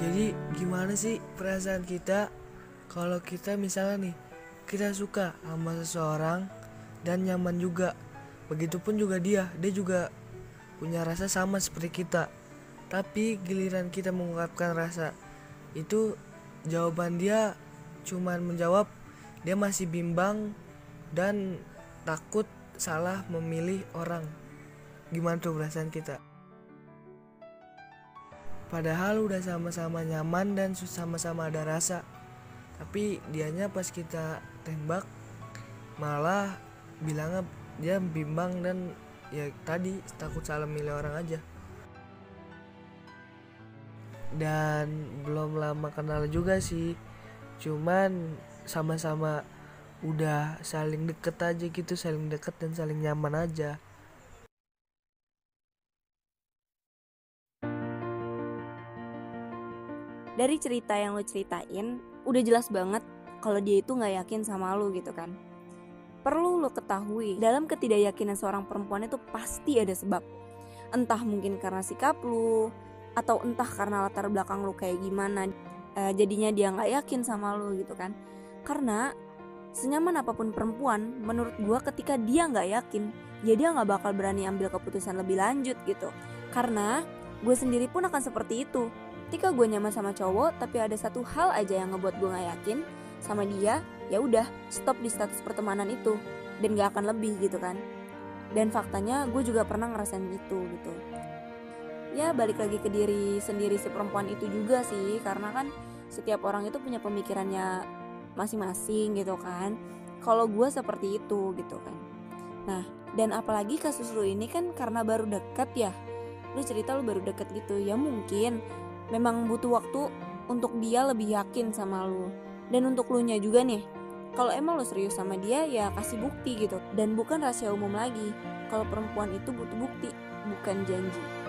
jadi gimana sih perasaan kita kalau kita misalnya nih kita suka sama seseorang dan nyaman juga. Begitupun juga dia dia juga punya rasa sama seperti kita. Tapi giliran kita mengungkapkan rasa itu jawaban dia cuman menjawab dia masih bimbang dan takut salah memilih orang. Gimana tuh perasaan kita padahal udah sama-sama nyaman dan sama-sama ada rasa. Tapi dianya pas kita tembak malah bilangnya dia bimbang dan ya tadi takut salah milih orang aja. Dan belum lama kenal juga sih. Cuman sama-sama udah saling deket aja gitu saling deket dan saling nyaman aja dari cerita yang lo ceritain udah jelas banget kalau dia itu nggak yakin sama lo gitu kan. Perlu lo ketahui dalam ketidakyakinan seorang perempuan itu pasti ada sebab. Entah mungkin karena sikap lo atau entah karena latar belakang lo kayak gimana e, jadinya dia nggak yakin sama lo gitu kan. Karena senyaman apa pun perempuan menurut gue ketika dia nggak yakin ya dia nggak bakal berani ambil keputusan lebih lanjut gitu. Karena gue sendiri pun akan seperti itu ketika gue nyaman sama cowok tapi ada satu hal aja yang ngebuat gue nggak yakin sama dia ya udah stop di status pertemanan itu. Dan gak akan lebih gitu kan. Dan faktanya gue juga pernah ngerasain itu gitu. Ya balik lagi ke diri sendiri si perempuan itu juga sih karena kan setiap orang itu punya pemikirannya masing-masing gitu kan. Kalau gue seperti itu gitu kan. Nah dan apalagi kasus lu ini kan karena baru deket ya. Lu cerita lu baru deket gitu ya mungkin memang butuh waktu untuk dia lebih yakin sama lu. Dan untuk lu nya juga nih kalau emang lu serius sama dia ya kasih bukti gitu. Dan bukan rahasia umum lagi kalau perempuan itu butuh bukti bukan janji